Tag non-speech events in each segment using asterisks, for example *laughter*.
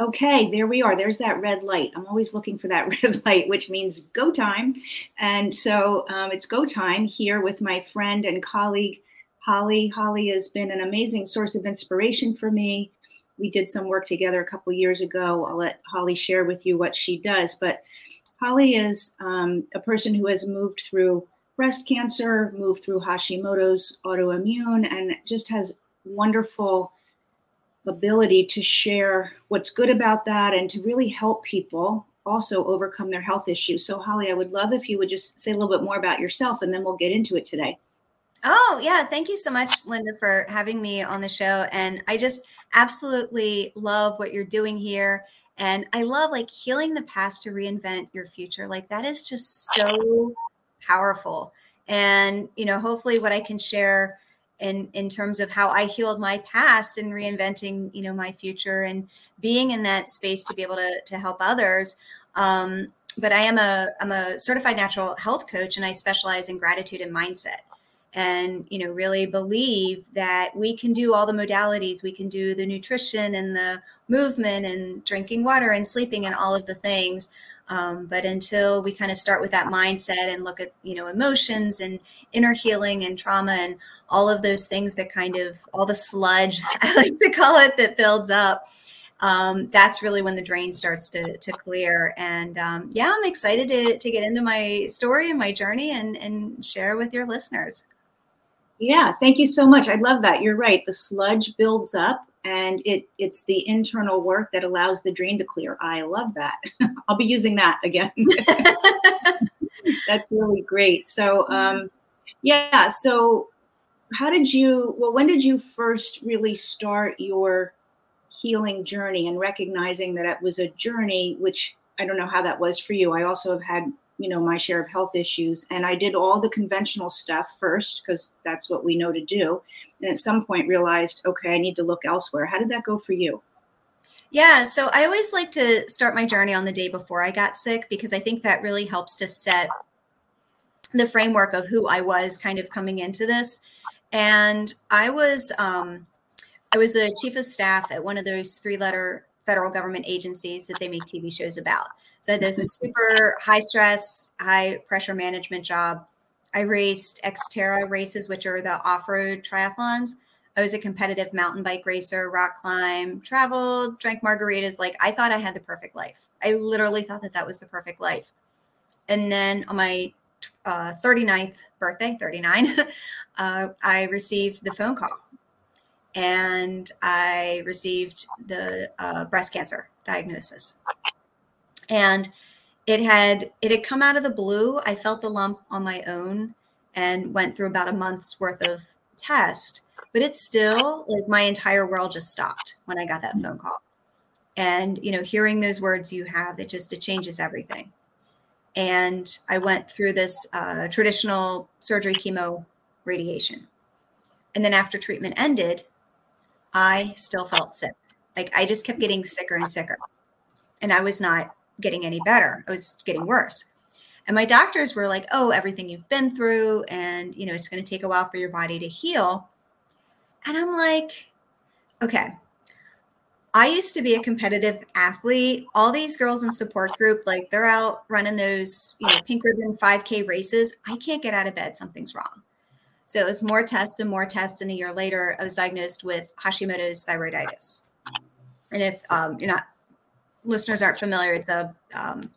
Okay, there we are. There's that red light. I'm always looking for that *laughs* red light, which means go time. And so um, it's go time here with my friend and colleague, Holly. Holly has been an amazing source of inspiration for me. We did some work together a couple years ago. I'll let Holly share with you what she does. But Holly is um, a person who has moved through breast cancer, moved through Hashimoto's autoimmune, and just has wonderful ability to share what's good about that and to really help people also overcome their health issues. So, Holly, I would love if you would just say a little bit more about yourself and then we'll get into it today. Oh, yeah. Thank you so much, Linda, for having me on the show. And I just absolutely love what you're doing here. And I love like healing the past to reinvent your future. Like that is just so powerful. And, you know, hopefully what I can share in in terms of how I healed my past and reinventing, you know, my future and being in that space to be able to to help others. Um, but I am a I'm a certified natural health coach and I specialize in gratitude and mindset. And you know, really believe that we can do all the modalities. We can do the nutrition and the movement and drinking water and sleeping and all of the things. Um, but until we kind of start with that mindset and look at you know emotions and inner healing and trauma and all of those things that kind of all the sludge *laughs* I like to call it that builds up, um, that's really when the drain starts to, to clear. And um, yeah, I'm excited to, to get into my story and my journey and, and share with your listeners. Yeah, thank you so much. I love that. You're right. The sludge builds up and it it's the internal work that allows the drain to clear. I love that. *laughs* I'll be using that again. *laughs* That's really great. So um yeah, so how did you well when did you first really start your healing journey and recognizing that it was a journey which I don't know how that was for you. I also have had you know my share of health issues and i did all the conventional stuff first because that's what we know to do and at some point realized okay i need to look elsewhere. How did that go for you? Yeah so i always like to start my journey on the day before i got sick because i think that really helps to set the framework of who i was kind of coming into this and i was um, i was the chief of staff at one of those three letter federal government agencies that they make tv shows about so I had this *laughs* super high stress, high pressure management job. I raced Xterra races, which are the off road triathlons. I was a competitive mountain bike racer, rock climb, traveled, drank margaritas. Like I thought I had the perfect life. I literally thought that that was the perfect life. And then on my uh, 39th birthday, 39, *laughs* uh, I received the phone call and I received the uh, breast cancer diagnosis and it had it had come out of the blue. I felt the lump on my own and went through about a month's worth of test but it's still like my entire world just stopped when i got that phone call. And you know hearing those words you have it just it changes everything. And i went through this uh, traditional surgery chemo radiation. And then after treatment ended i still felt sick. Like i just kept getting sicker and sicker. And i was not getting any better. I was getting worse. And my doctors were like, "Oh, everything you've been through and, you know, it's going to take a while for your body to heal." And I'm like, "Okay. I used to be a competitive athlete. All these girls in support group, like they're out running those, you know, pink ribbon 5K races. I can't get out of bed. Something's wrong. So it was more tests and more tests. And a year later, I was diagnosed with Hashimoto's thyroiditis. And if um, you're not listeners aren't familiar, it's a um,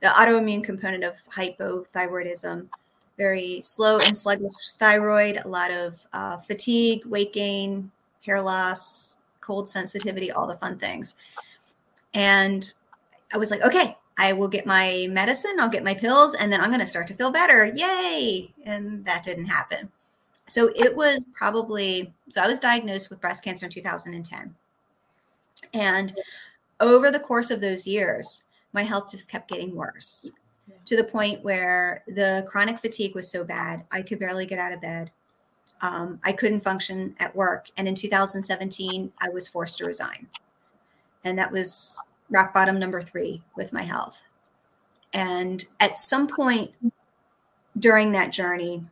the autoimmune component of hypothyroidism. Very slow and sluggish thyroid, a lot of uh, fatigue, weight gain, hair loss, cold sensitivity, all the fun things. And I was like, okay, I will get my medicine, I'll get my pills, and then I'm going to start to feel better. Yay! And that didn't happen. So it was probably, so I was diagnosed with breast cancer in 2010. And over the course of those years, my health just kept getting worse to the point where the chronic fatigue was so bad, I could barely get out of bed. Um, I couldn't function at work. And in 2017, I was forced to resign. And that was rock bottom number three with my health. And at some point during that journey,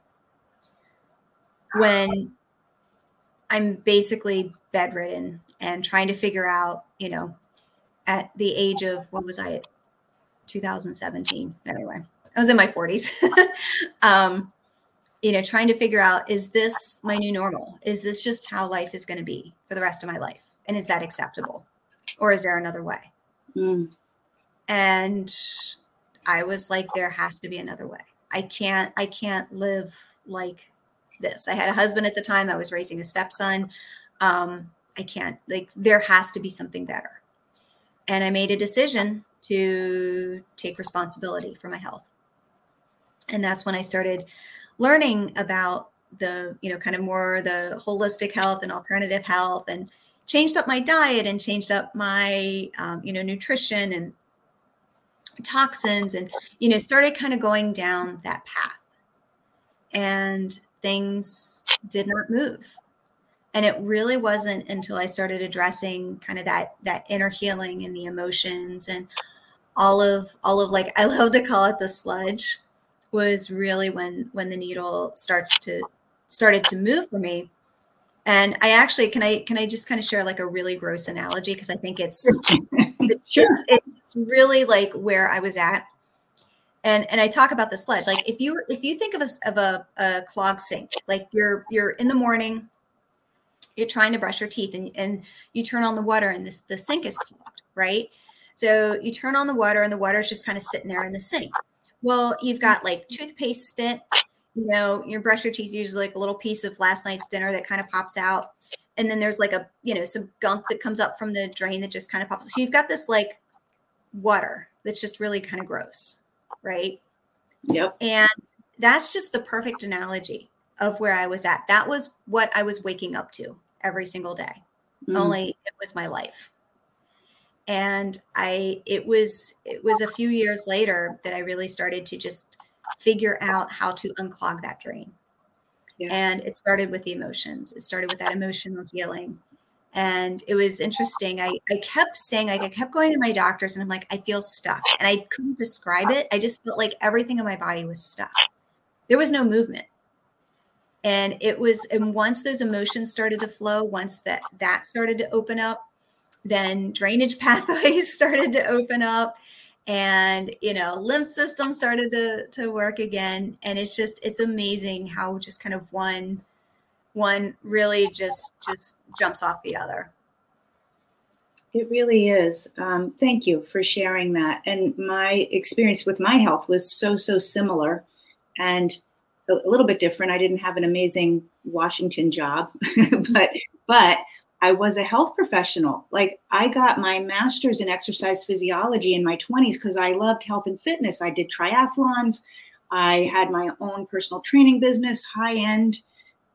when I'm basically bedridden and trying to figure out, you know, at the age of what was I at 2017? Anyway, I was in my 40s. *laughs* um, you know, trying to figure out is this my new normal? Is this just how life is going to be for the rest of my life? And is that acceptable? Or is there another way? Mm. And I was like, there has to be another way. I can't, I can't live like this. I had a husband at the time. I was raising a stepson. Um, I can't, like, there has to be something better. And I made a decision to take responsibility for my health. And that's when I started learning about the you know kind of more the holistic health and alternative health and changed up my diet and changed up my um, you know nutrition and toxins and you know started kind of going down that path and things did not move and it really wasn't until i started addressing kind of that that inner healing and the emotions and all of all of like i *laughs* love to call it the sludge was really when when the needle starts to started to move for me. And i actually can i can i just kind of share like a really gross analogy? Because i think it's sure. *laughs* it's, it's really like where i was at. And and i talk about the sludge. Like if you if you think of a of a, a clogged sink like you're you're in the morning you're trying to brush your teeth and, and you turn on the water and this the sink is clogged right so you turn on the water and the water is just kind of sitting there in the sink well, you've got like toothpaste spit. You know, your brush your teeth usually like a little piece of last night's dinner that kind of pops out. And then there's like a, you know, some gunk that comes up from the drain that just kind of pops. So you've got this like water that's just really kind of gross, right? Yep. And that's just the perfect analogy of where I was at. That was what I was waking up to every single day. Mm. Only it was my life. And i it was it was a few years later that i really started to just figure out how to unclog that drain yeah. and it started with the emotions. It started with that emotional healing. And it was interesting. I, I kept saying like i kept going to my doctors and i'm like i feel stuck. And i couldn't describe it. I just felt like everything in my body was stuck. There was no movement and it was and once those emotions started to flow once that that started to open up then drainage *laughs* pathways started to open up and you know lymph system started to to work again. And it's just it's amazing how just kind of one one really just just jumps off the other. It really is. Um, thank you for sharing that. And my experience with my health was so so similar. And a, little bit different i didn't have an amazing washington job *laughs* but but I was a health professional. Like I got my master's in exercise physiology in my 20s because I loved health and fitness. I did triathlons. I had my own personal training business, high end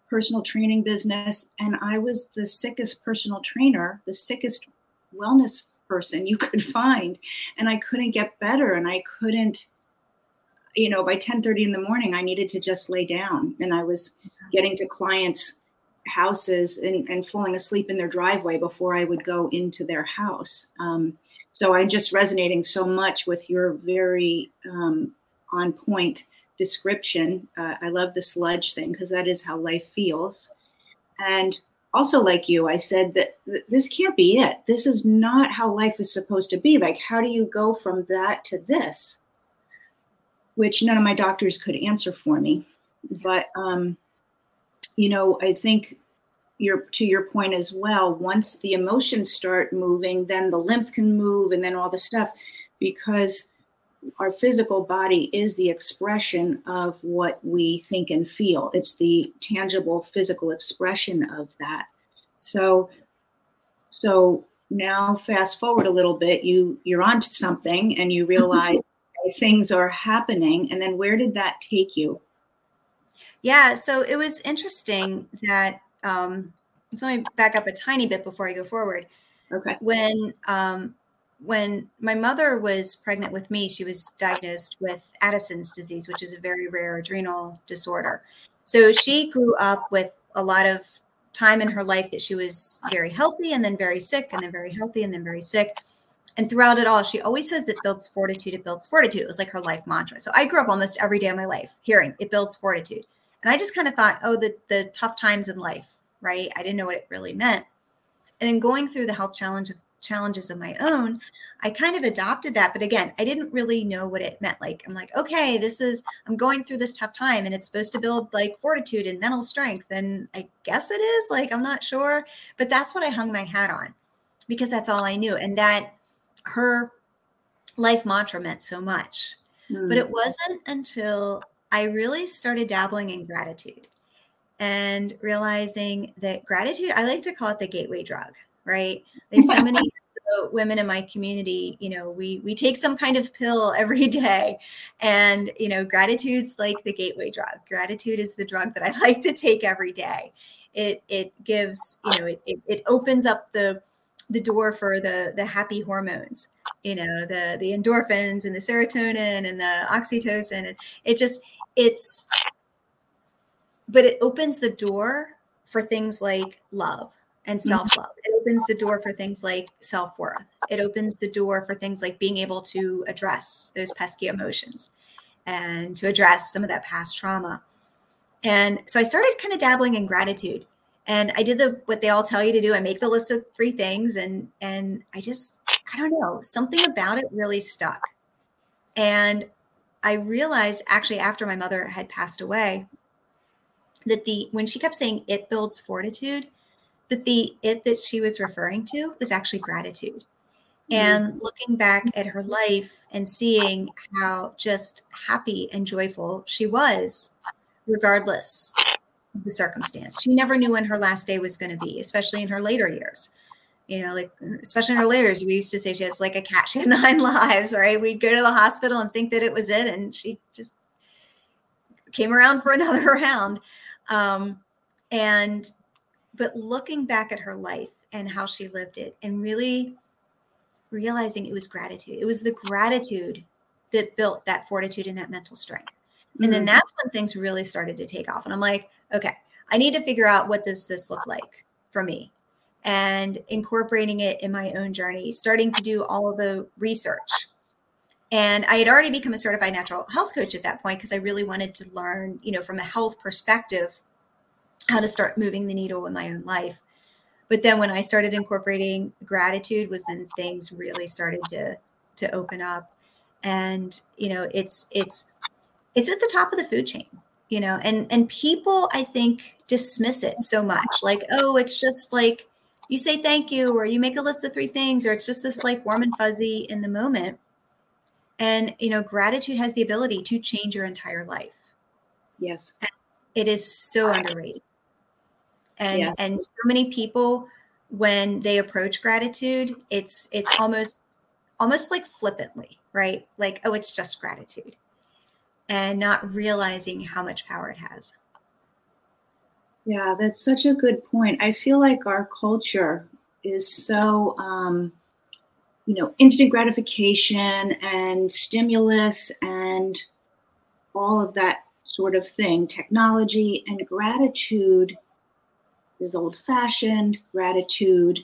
personal training business. And I was the sickest personal trainer, the sickest wellness person you could *laughs* find. And I couldn't get better. And I couldn't, you know, by 10 30 in the morning, I needed to just lay down. And I was getting to clients houses and, and falling asleep in their driveway before I would go into their house. Um, so I'm just resonating so much with your very um, on point description. Uh, I love the sludge thing because that is how life feels. And also, like you, I said that th- this can't be it. This is not how life is supposed to be. Like, how do you go from that to this? Which none of my doctors could answer for me. But um, you know, I think your to your point as well, once the emotions start moving, then the lymph can move and then all the stuff because our physical body is the expression of what we think and feel. It's the tangible physical expression of that. So so now fast forward a little bit, you you're onto something and you realize things are happening and then where did that take you? Yeah, so it was interesting that um, so let me back up a tiny bit before I go forward. Okay. When um, when my mother was pregnant with me, she was diagnosed with Addison's disease, which is a very rare adrenal disorder. So she grew up with a lot of time in her life that she was very healthy and then very sick and then very healthy and then very sick. And throughout it all, she always says it builds fortitude, it builds fortitude. It was like her life mantra. So I grew up almost every day of my life hearing it builds fortitude. And I just kind of thought, oh, the the tough times in life, right? I didn't know what it really meant. And then going through the health challenge of challenges of my own, I kind of adopted that. But again, I didn't really know what it meant. Like, I'm like, okay, this is, I'm going through this tough time and it's supposed to build like fortitude and mental strength. And I guess it is. Like, I'm not sure. But that's what I hung my hat on because that's all I knew. And that her life mantra meant so much. Mm. But it wasn't until I really started dabbling in gratitude and realizing that gratitude, I like to call it the gateway drug, right? Like so many *laughs* women in my community, you know, we we take some kind of pill *laughs* every day, and you know, gratitude's like the gateway drug. Gratitude is the drug that I *laughs* like to take every day. It it gives, you know, it it, it opens up the the door for the the happy hormones you know the the endorphins and the serotonin and the oxytocin. And it just it's but it opens the door for things like love and mm-hmm. self-love. It opens the door for things like self-worth. It opens the door for things like being able to address those pesky emotions and to address some of that past trauma. And so i started kind of dabbling in gratitude and i did the what they all tell you to do. I make the list of three things and and i just i don't know something about it really stuck. And i realized actually after my mother had passed away that the when she kept saying it builds fortitude that the it that she was referring to was actually gratitude. And mm-hmm. looking back at her life and seeing how just happy and joyful she was regardless the circumstance. She never knew when her last day was going to be, especially in her later years. You know, like especially in her later years, we used to say she has like a cat. She had *laughs* nine lives, right? We'd go to the hospital and think that it was it, and she just came around for *laughs* another round. Um, and but looking back at her life and how she lived it, and really realizing it was gratitude. It was the gratitude that built that fortitude and that mental strength. And then mm-hmm. that's when things really started to take off. And I'm like, okay, I need to figure out what does this look like for me and incorporating it in my own journey, starting to do all the research. And I had already become a certified natural health coach at that point because I really wanted to learn, you know, from a health perspective, how to start moving the needle in my own life. But then when I started incorporating gratitude was then things really started to to open up. And, you know, it's it's it's at the top of the food chain you know and and people i think dismiss it so much like oh it's just like you say thank you or you make a list of three things or it's just this like warm and fuzzy in the moment. And you know gratitude has the ability to change your entire life. Yes. And it is so underrated. And yes. and so many people when they approach gratitude it's it's almost almost like flippantly right? Like oh it's just gratitude and not realizing how much power it has. Yeah, that's such a good point. I feel like our culture is so, um, you know, instant gratification and stimulus and all of that sort of thing. Technology and gratitude is old fashioned. Gratitude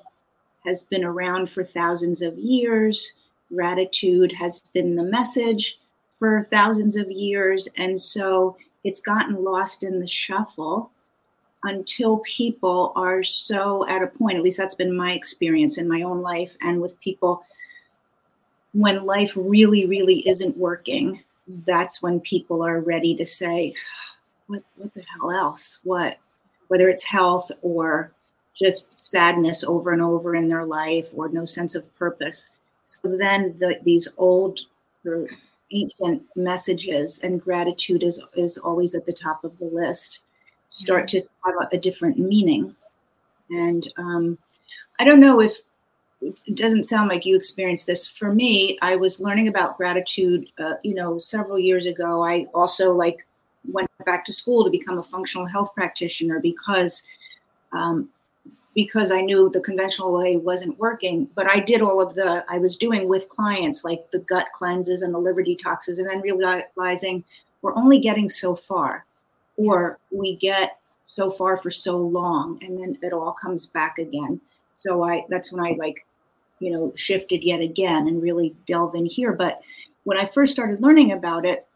has been around for thousands of years. Gratitude has been the message for thousands of years. And so it's gotten lost in the shuffle until people are so at a point, at least that's been my experience in my own life and with people, when life really, really isn't working, that's when people are ready to say, what, what the hell else? What, whether it's health or just sadness over and over in their life or no sense of purpose. So then the, these old ancient messages and gratitude is is always at the top of the list. Start to have a, a different meaning. And um, i don't know if it doesn't sound like you experienced this. For me i was learning about gratitude uh, you know several years ago. I also like went back to school to become a functional health practitioner because um, because I knew the conventional way wasn't working. But I did all of the, I was doing with clients like the gut cleanses and the liver detoxes, and then realizing we're only getting so far, or we get so far for so long, and then it all comes back again. So I, that's when I like, you know, shifted yet again and really delve in here. But when I first started learning about it,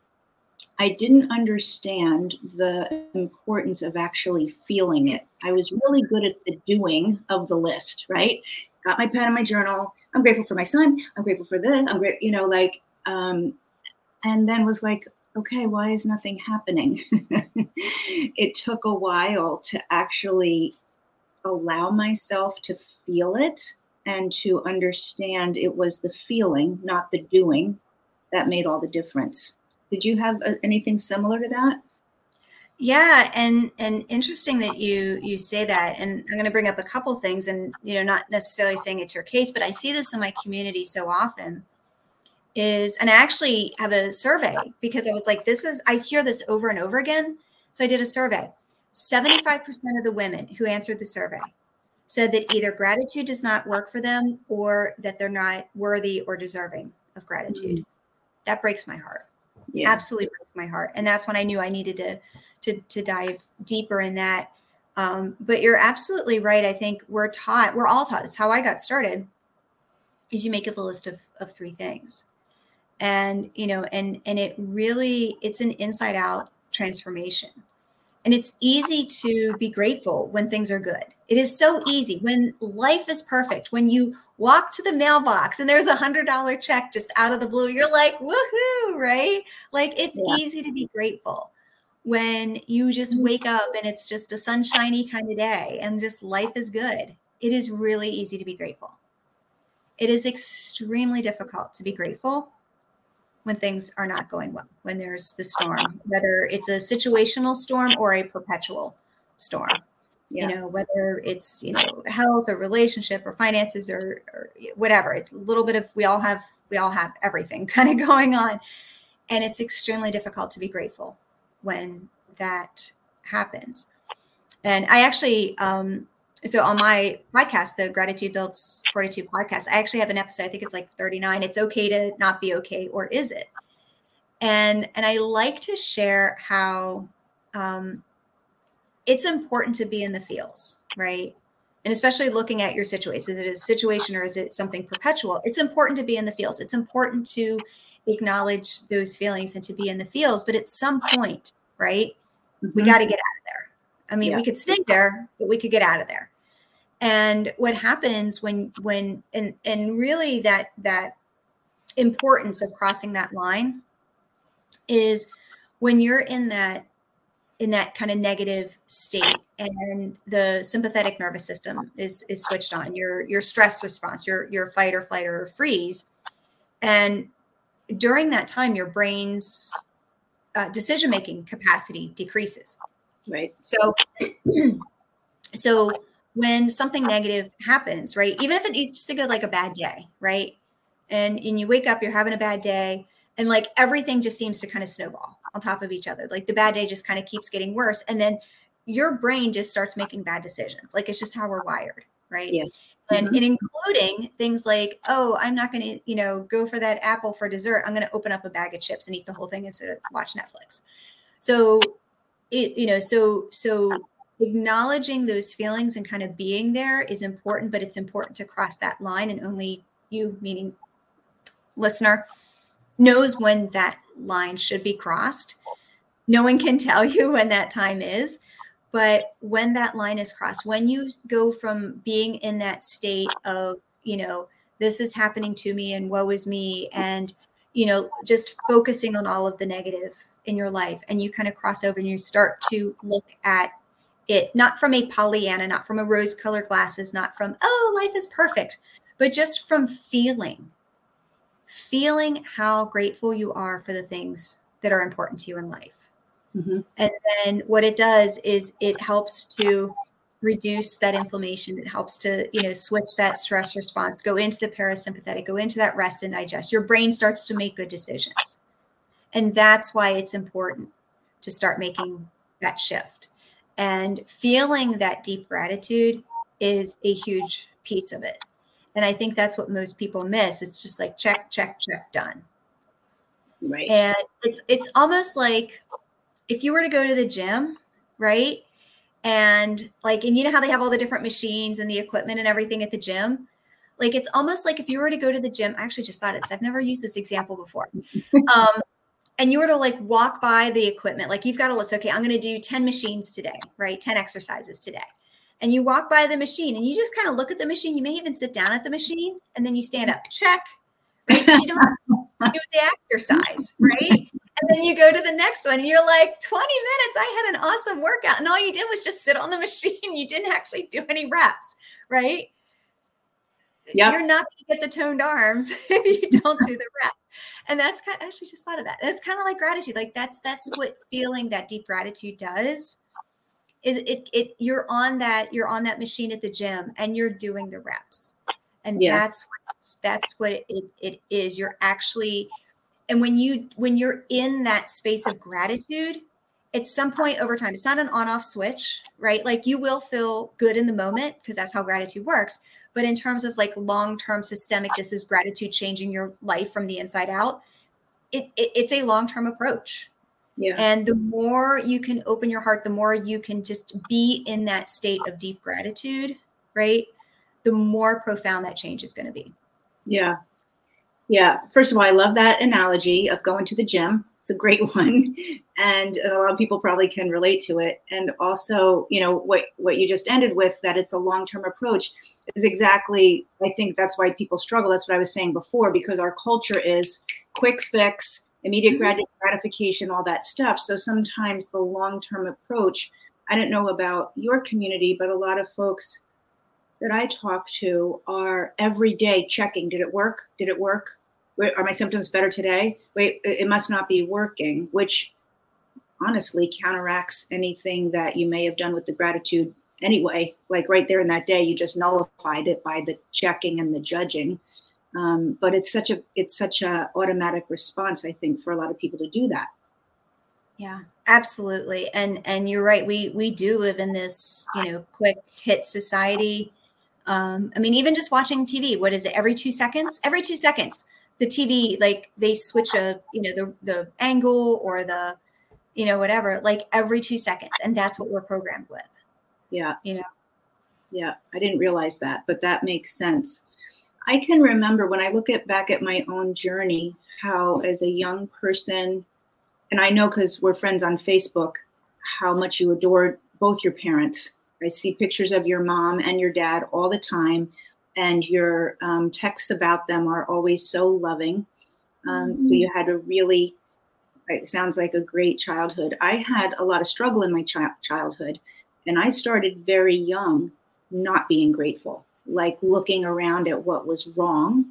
I didn't understand the importance of actually feeling it. I was really good at the doing of the list, right? got my pen and my journal. I'm grateful for my son. I'm grateful for this. I'm great, you know, like, um, and then was like, okay, why is nothing happening? *laughs* it took a while to actually allow myself to feel it and to understand it was the feeling, not the doing, that made all the difference. Did you have uh, anything similar to that? Yeah, and and interesting that you you say that. And I'm going to bring up a couple things, and you know, not necessarily saying it's your case, but I see this in my community so often. Is and I actually have a survey because I was like, this is I hear this over and over again. So I did a survey. 75% of the women who answered the survey said that either gratitude does not work for them or that they're not worthy or deserving of gratitude. Mm-hmm. That breaks my heart. Yeah. Absolutely breaks my heart. And that's when I knew I needed to to, to dive deeper in that. Um, but you're absolutely right. I think we're taught, we're all taught, this how I got started, is you make a list of, of three things. And, you know, and and it really, it's an inside out transformation. And it's easy to be grateful when things are good. It is so easy when life is perfect. When you walk to the mailbox and there's a hundred dollar check just out of the blue, you're like, woohoo, right? Like it's yeah. easy to be grateful when you just mm-hmm. wake up and it's just a sunshiny kind of day and just life is good. It is really easy to be grateful. It is extremely difficult to be grateful when things are not going well, when there's the storm, whether it's a situational storm or a perpetual storm. Yeah. You know, whether it's, you know, health or relationship or finances or, or whatever. It's a little bit of we all have we all have everything *laughs* kind of going on. And it's extremely difficult to be grateful when that happens. And I actually um, so on my podcast, the Gratitude Builds Fortitude podcast, I actually have an episode. I think it's like 39. It's okay to not be okay, or is it? And and I like to share how um, it's important to be in the feels, right? And especially looking at your situation. Is it a situation or is it something perpetual? It's important to be in the feels. It's important to acknowledge those feelings and to be in the feels. But at some point, right, mm-hmm. we got to get out of there. I mean, yeah. we could stay there, but we could get out of there and what happens when when and and really that that importance of crossing that line is when you're in that in that kind of negative state and the sympathetic nervous system is is switched on your your stress response your your fight or flight or freeze and during that time your brain's uh, decision making capacity decreases right so *clears throat* so when something negative happens, right? Even if it, you just think of like a bad day, right? And and you wake up, you're having a bad day, and like everything just seems to kind of snowball on top of each other. Like the bad day just kind of keeps getting worse, and then your brain just starts making bad decisions. Like it's just how we're wired, right? Yeah. And, mm-hmm. and including things like, oh, I'm not going to, you know, go for that apple for dessert. I'm going to open up a bag of chips and eat the whole thing instead of watch Netflix. So, it, you know, so so acknowledging those feelings and kind of being there is important, but it's important to cross that line. And only you, meaning listener, knows when that line should be crossed. No one can *laughs* tell you when that time is. But when that line is crossed, when you go from being in that state of, you know, this is happening to me and woe is me, and, you know, just focusing on all of the negative in your life, and you kind of cross over and you start to look at it not from a Pollyanna, not from a rose colored glasses, not from, oh, life is perfect, but just from feeling, feeling how grateful you are for the things that are important to you in life. Mm-hmm. And then what it does is it helps to reduce that inflammation. It helps to, you know, switch that stress response, go into the parasympathetic, go into that rest and digest. Your brain starts to make good decisions. And that's why it's important to start making that shift. And feeling that deep gratitude is a huge piece of it. And I think that's what most people miss. It's just like check, check, check, done. Right. And it's it's almost like if you were to go to the gym, right? And like, and you know how they have all the different machines and the equipment and everything at the gym? Like it's almost like if you were to go to the gym, I actually just thought it. I've never used this example before. *laughs* Um, and you were to like walk by the equipment, like you've got a list, okay, I'm going to do 10 machines today, right? 10 exercises today. And you walk by the machine and you just kind of look at the machine. You may even sit down at the machine and then you stand up, check. Right? you don't do the exercise, right? And then you go to the next one and you're like, 20 minutes, I had an awesome workout. And all you did was just sit on the *laughs* machine. You didn't actually do any reps, right? Yep. You're not going to get the toned arms *laughs* if you don't do the reps. And that's kind of, I actually just thought of that. That's kind of like gratitude. Like that's that's what feeling that deep gratitude does. Is it it you're on that you're on that machine at the gym and you're doing the reps. And yes. that's what, that's what it, it is. You're actually and when you when you're in that space of gratitude, at some point over time, it's not an on-off switch, right? Like you will feel good in the moment because that's how gratitude works but in terms of like long-term systemic this is gratitude changing your life from the inside out it, it it's a long-term approach yeah. And the more you can open your heart, the more you can just be in that state of deep gratitude, right? The more profound that change is going to be. Yeah. Yeah. First of all, I love that analogy of going to the gym. It's a great *laughs* one. And a lot of people probably can relate to it. And also, you know, what, what you just ended with, that it's a long-term approach is exactly, I think that's why people struggle. That's what I was saying before, because our culture is quick fix, immediate mm-hmm. gratification, all that stuff. So sometimes the long-term approach, I don't know about your community, but a lot of folks that I talk to are every day checking, did it work? Did it work? are my symptoms better today? Wait, it must not be working, which honestly counteracts anything that you may have done with the gratitude anyway. Like right there in that day, you just nullified it by the checking and the judging. Um, but it's such a it's such a automatic response, I think, for a lot of people to do that. Yeah, absolutely. And and you're right. We we do live in this, you know, quick hit society. Um, I mean, even just watching TV, what is it? Every two seconds? Every two seconds the TV, like they switch a, you know, the the angle or the, you know, whatever, like every two seconds. And that's what we're programmed with. Yeah. You know. Yeah. I didn't realize that, but that makes sense. I can remember when I look at back at my own journey, how as a young person, and I know because we're friends on Facebook, how much you adored both your parents. I see pictures of your mom and your dad all the time and your um, texts about them are always so loving. Um, mm-hmm. So you had a really, it sounds like a great childhood. I had a lot of struggle in my chi- childhood, and I started very young not being grateful, like looking around at what was wrong,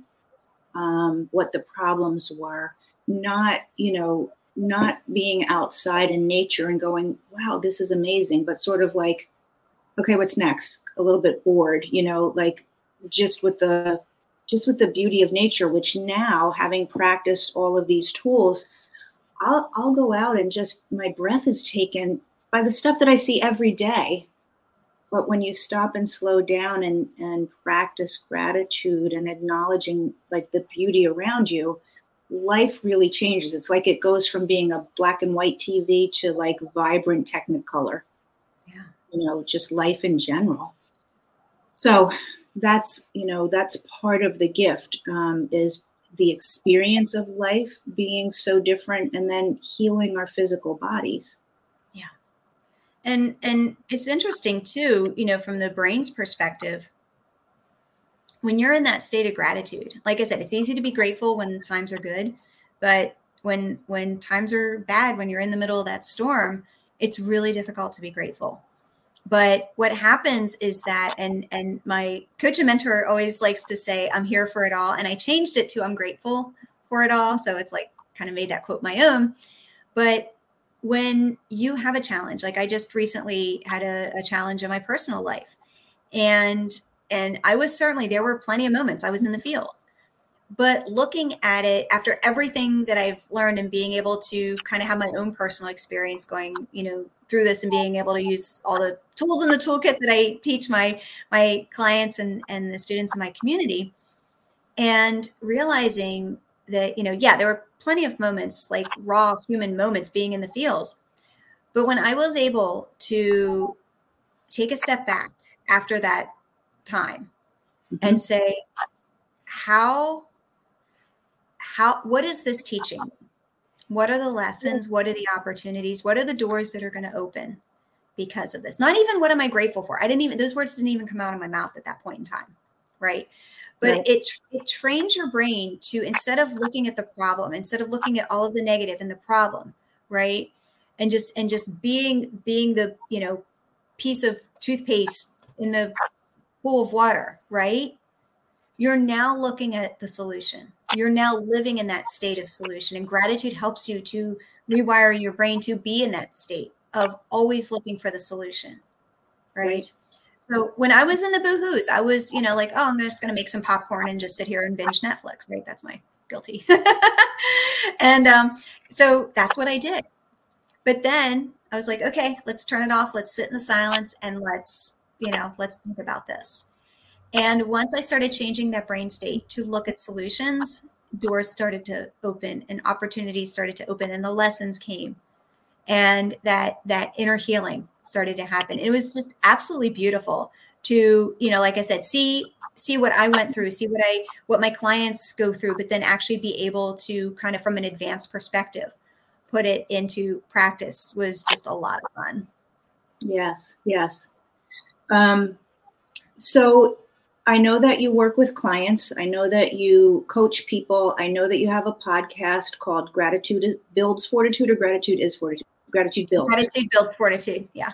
um, what the problems were, not, you know, not being outside in nature and going, wow, this is amazing, but sort of like, okay, what's next? A little bit bored, you know, like just with the just with the beauty of nature which now having practiced all of these tools I'll, I'll go out and just my breath is taken by the stuff that i see every day but when you stop and slow down and and practice gratitude and acknowledging like the beauty around you life really changes. It's like it goes from being a black and white tv to like vibrant technicolor. Yeah. You know just life in general. So that's you know that's part of the gift um, is the experience of life being so different and then healing our physical bodies and and it's interesting too you know from the brain's perspective when you're in that state of gratitude like i said it's easy to be grateful when times are good but when when times are bad when you're in the middle of that storm it's really difficult to be grateful. But what happens is that and and my coach and mentor always likes to say i'm here for it all and i changed it to i'm grateful for it all so it's like kind of made that quote my own. But when you have a challenge like i just recently had a, a challenge in my personal life. And and i was certainly there were plenty of moments i was in the fields but looking at it after everything that i've learned and being able to kind of have my own personal experience going you know through this and being able to use all the tools in the toolkit that I teach my my clients and and the students in my community and realizing that you know yeah there were plenty of moments like raw human moments being in the fields but when I was able to take a step back after that time mm-hmm. and say how how what is this teaching what are the lessons? What are the opportunities? What are the doors that are going to open? because of this. Not even what am I grateful for? I didn't even, those words didn't even come out of my mouth at that point in time. Right. But right. it, it trains your brain to, instead of looking at the problem, instead of looking at all of the negative and the problem, right. And just, and just being, being the, you know, piece of toothpaste in the pool of water, right? You're now looking at the solution. You're now living in that state of solution. And gratitude helps you to rewire your brain to be in that state of always looking for the solution. Right. So when I was in the boohoos, I was, you know, like, oh, I'm just going to make some popcorn and just sit here and binge Netflix. Right. That's my guilty. *laughs* and um, so that's what I did. But then I was like, okay, let's turn it off. Let's sit in the silence and let's, you know, let's think about this. And once I started changing that brain state to look at solutions, doors started to open and opportunities started to open and the lessons came and that that inner healing started to happen it was just absolutely beautiful to you know like i said see see what i went through see what i what my clients go through but then actually be able to kind of from an advanced perspective put it into practice was just a lot of fun yes yes um so I know that you work with clients. I know that you coach people. I know that you have a podcast called Gratitude Builds Fortitude or Gratitude is Fortitude. Gratitude Builds. Gratitude Builds Fortitude. Yeah.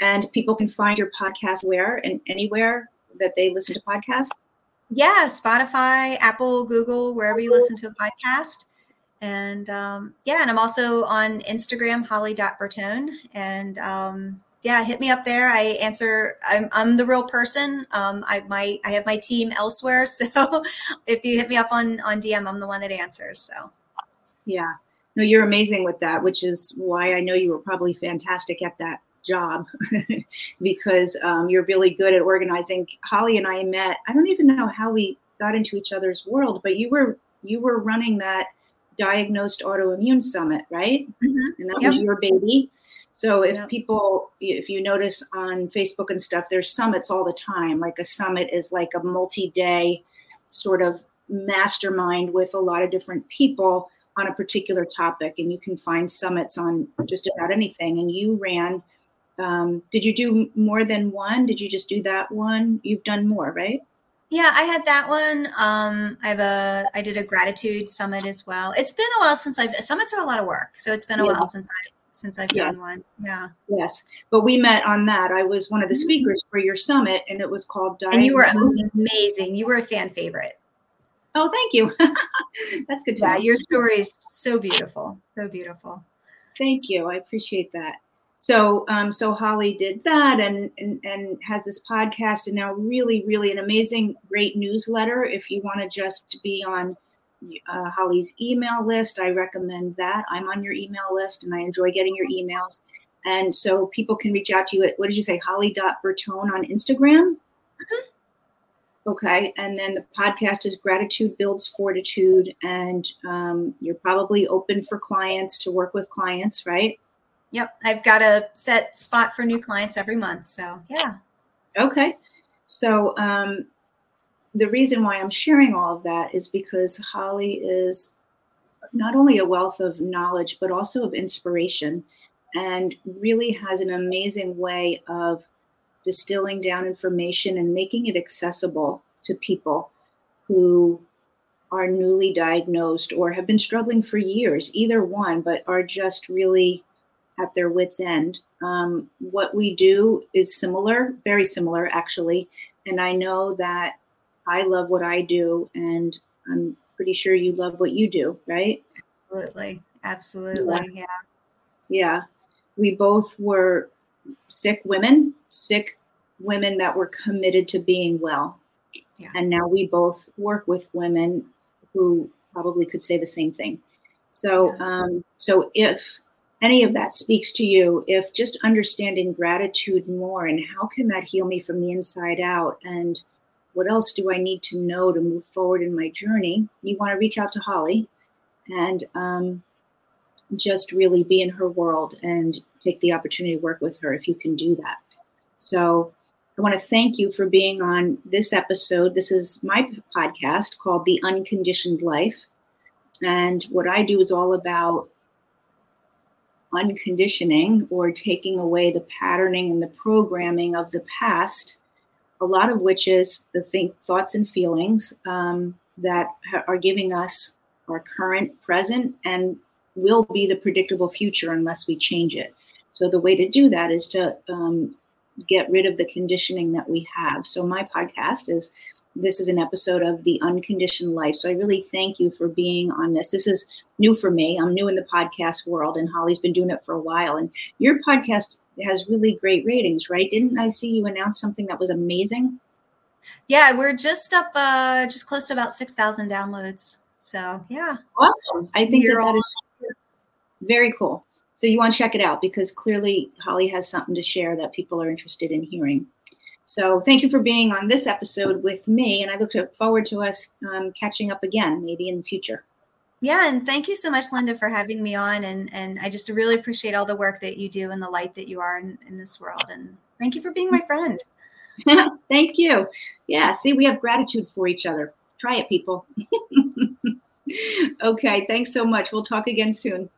And people can find your podcast where and anywhere that they listen to podcasts? Yeah, Spotify, Apple, Google, wherever you listen to a podcast. And um, yeah, and I'm also on Instagram, holly.bertone. And um, yeah, hit me up there. I answer. I'm I'm the real person. Um, I my I have my team elsewhere, *laughs* so if you hit me up on on DM, I'm the one that answers. So, yeah, no, you're amazing with that, which is why I know you were probably fantastic at that job *laughs* because um, you're really good at organizing. Holly and I met. I don't even know how we got into each other's world, but you were you were running that diagnosed autoimmune summit, right? Mm-hmm. And that yep. was your baby. So if yep. people, if you notice on Facebook and stuff, there's summits all the time. Like a summit is like a multi-day sort of mastermind with a lot of different people on a particular topic, and you can find summits on just about anything. And you ran. Um, did you do more than one? Did you just do that one? You've done more, right? Yeah, I had that one. Um, I have a I did a gratitude summit as well. It's been a while since I've summits are a lot of work, so it's been a yeah. while since I since I've yes. done one. Yeah. Yes. But we met on that. I was one of the mm-hmm. speakers for your summit and it was called. And you were amazing. You were a fan favorite. Oh, thank you. *laughs* That's good to yeah, know. Your story is so beautiful. So beautiful. Thank you. I appreciate that. So, um, so Holly did that and, and and has this podcast and now really, really an amazing, great newsletter. If you want to just be on uh, Holly's email list. I recommend that. I'm on your email list and I enjoy getting your emails. And so people can reach out to you at, what did you say, holly.bertone on Instagram? Mm-hmm. Okay. And then the podcast is Gratitude Builds Fortitude. And um, you're probably open for clients to work with clients, right? Yep. I've got a set spot for new clients every month. So, yeah. Okay. So, um, the reason why I'm sharing all of that is because Holly is not only a wealth of knowledge, but also of inspiration, and really has an amazing way of distilling down information and making it accessible to people who are newly diagnosed or have been struggling for years, either one, but are just really at their wits' end. Um, what we do is similar, very similar, actually. And I know that I love what I do, and I'm pretty sure you love what you do, right? Absolutely. Absolutely. Yeah. Yeah. yeah. We both were sick women, sick women that were committed to being well. Yeah. And now we both work with women who probably could say the same thing. So, um, so if any of that speaks to you, if just understanding gratitude more and how can that heal me from the inside out and what else do I need to know to move forward in my journey? You want to reach out to Holly and um, just really be in her world and take the opportunity to work with her if you can do that. So I want to thank you for being on this episode. This is my podcast called The Unconditioned Life. And what I do is all about unconditioning or taking away the patterning and the programming of the past, a lot of which is the think thoughts and feelings um, that ha- are giving us our current, present, and will be the predictable future unless we change it. So the way to do that is to um, get rid of the conditioning that we have. So my podcast is this is an episode of the unconditioned life. So I really thank you for being on this. This is new for me. I'm new in the podcast world, and Holly's been doing it for a while. And your podcast has really great ratings, right? Didn't I see you announce something that was amazing? Yeah, we're just up, uh, just close to about six thousand downloads. So yeah, awesome. I think that, that is very cool. So you want to check it out because clearly Holly has something to share that people are interested in hearing. So thank you for being on this episode with me, and I look forward to us um, catching up again, maybe in the future. Yeah, and thank you so much, Linda, for having me on, and and I just really appreciate all the work that you do and the light that you are in, in this world, and thank you for being my friend. *laughs* *laughs* thank you. Yeah, see, we have gratitude for each other. Try it, people. *laughs* okay, thanks so much. We'll talk again soon.